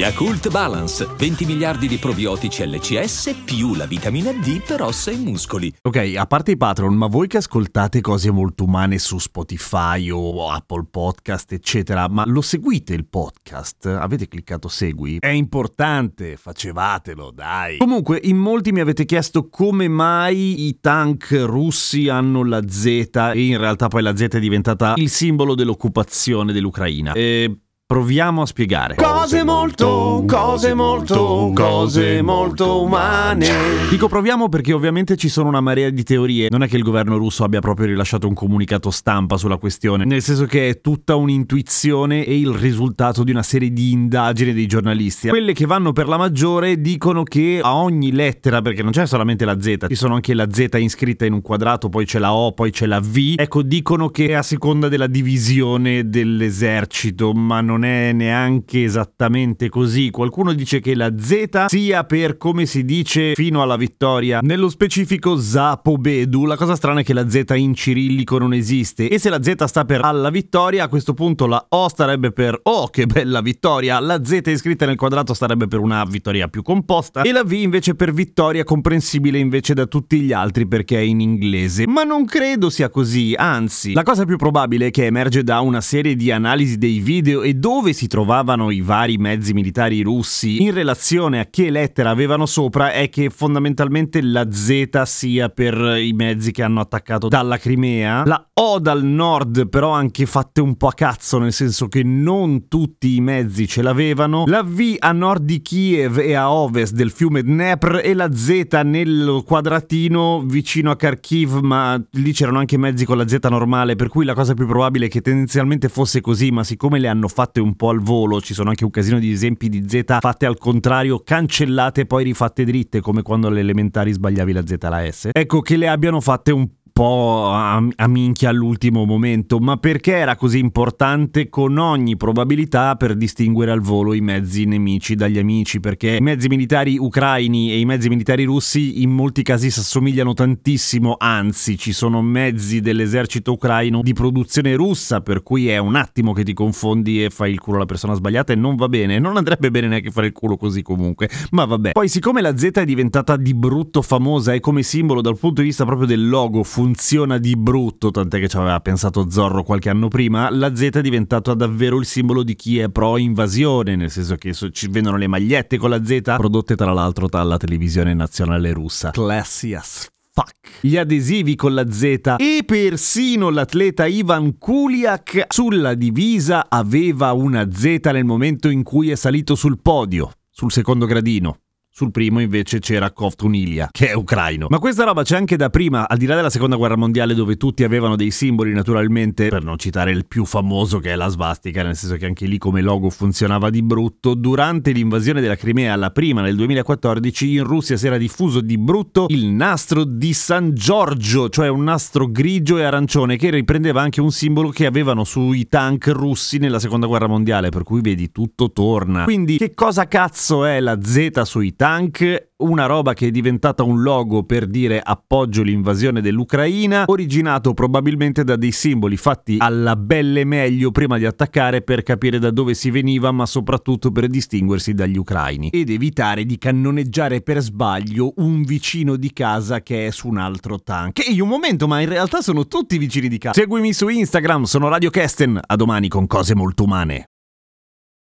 Yakult Balance, 20 miliardi di probiotici LCS più la vitamina D per ossa e muscoli. Ok, a parte i patron, ma voi che ascoltate cose molto umane su Spotify o Apple Podcast, eccetera, ma lo seguite il podcast? Avete cliccato segui? È importante, facevatelo, dai. Comunque, in molti mi avete chiesto come mai i tank russi hanno la Z e in realtà poi la Z è diventata il simbolo dell'occupazione dell'Ucraina. E Proviamo a spiegare. Cose molto, cose molto, cose molto umane. Dico proviamo perché ovviamente ci sono una marea di teorie. Non è che il governo russo abbia proprio rilasciato un comunicato stampa sulla questione, nel senso che è tutta un'intuizione e il risultato di una serie di indagini dei giornalisti. Quelle che vanno per la maggiore dicono che a ogni lettera, perché non c'è solamente la Z, ci sono anche la Z iscritta in un quadrato, poi c'è la O, poi c'è la V. Ecco, dicono che è a seconda della divisione dell'esercito, ma non non è neanche esattamente così. Qualcuno dice che la Z sia per come si dice fino alla vittoria, nello specifico Zapobedu. La cosa strana è che la Z in cirillico non esiste e se la Z sta per alla vittoria, a questo punto la O starebbe per oh che bella vittoria, la Z iscritta nel quadrato starebbe per una vittoria più composta e la V invece per vittoria comprensibile invece da tutti gli altri perché è in inglese. Ma non credo sia così, anzi, la cosa più probabile che emerge da una serie di analisi dei video e dove dove si trovavano i vari mezzi militari russi in relazione a che lettera avevano sopra è che fondamentalmente la Z sia per i mezzi che hanno attaccato dalla Crimea, la O dal nord però anche fatte un po' a cazzo nel senso che non tutti i mezzi ce l'avevano, la V a nord di Kiev e a ovest del fiume Dnepr e la Z nel quadratino vicino a Kharkiv ma lì c'erano anche mezzi con la Z normale per cui la cosa più probabile è che tendenzialmente fosse così ma siccome le hanno fatte un po' al volo, ci sono anche un casino di esempi di Z fatte al contrario, cancellate e poi rifatte dritte, come quando alle elementari sbagliavi la Z e la S. Ecco che le abbiano fatte un po' a, a, minchia all'ultimo momento, ma perché era così importante con ogni probabilità per distinguere al volo i mezzi nemici dagli amici, perché i mezzi militari ucraini e i mezzi militari russi in molti casi si assomigliano tantissimo, anzi ci sono mezzi dell'esercito ucraino di produzione russa, per cui è un attimo che ti confondi e fai il culo alla persona sbagliata e non va bene, non andrebbe bene neanche fare il culo così comunque, ma vabbè. Poi siccome la Z è diventata di brutto famosa e come simbolo dal punto di vista proprio del logo funziona funziona di brutto, tant'è che ci aveva pensato Zorro qualche anno prima, la Z è diventata davvero il simbolo di chi è pro invasione, nel senso che ci vendono le magliette con la Z, prodotte tra l'altro dalla televisione nazionale russa. Classy as fuck. Gli adesivi con la Z e persino l'atleta Ivan Kuliak sulla divisa aveva una Z nel momento in cui è salito sul podio, sul secondo gradino. Sul primo invece c'era Kovtunilia, che è ucraino. Ma questa roba c'è anche da prima, al di là della seconda guerra mondiale dove tutti avevano dei simboli naturalmente, per non citare il più famoso che è la svastica, nel senso che anche lì come logo funzionava di brutto, durante l'invasione della Crimea, la prima nel 2014, in Russia si era diffuso di brutto il nastro di San Giorgio, cioè un nastro grigio e arancione che riprendeva anche un simbolo che avevano sui tank russi nella seconda guerra mondiale, per cui vedi tutto torna. Quindi che cosa cazzo è la Z sui tank una roba che è diventata un logo per dire appoggio l'invasione dell'Ucraina, originato probabilmente da dei simboli fatti alla belle meglio prima di attaccare per capire da dove si veniva, ma soprattutto per distinguersi dagli ucraini ed evitare di cannoneggiare per sbaglio un vicino di casa che è su un altro tank. Ehi, un momento, ma in realtà sono tutti vicini di casa. Seguimi su Instagram, sono Radio Kesten. A domani con cose molto umane.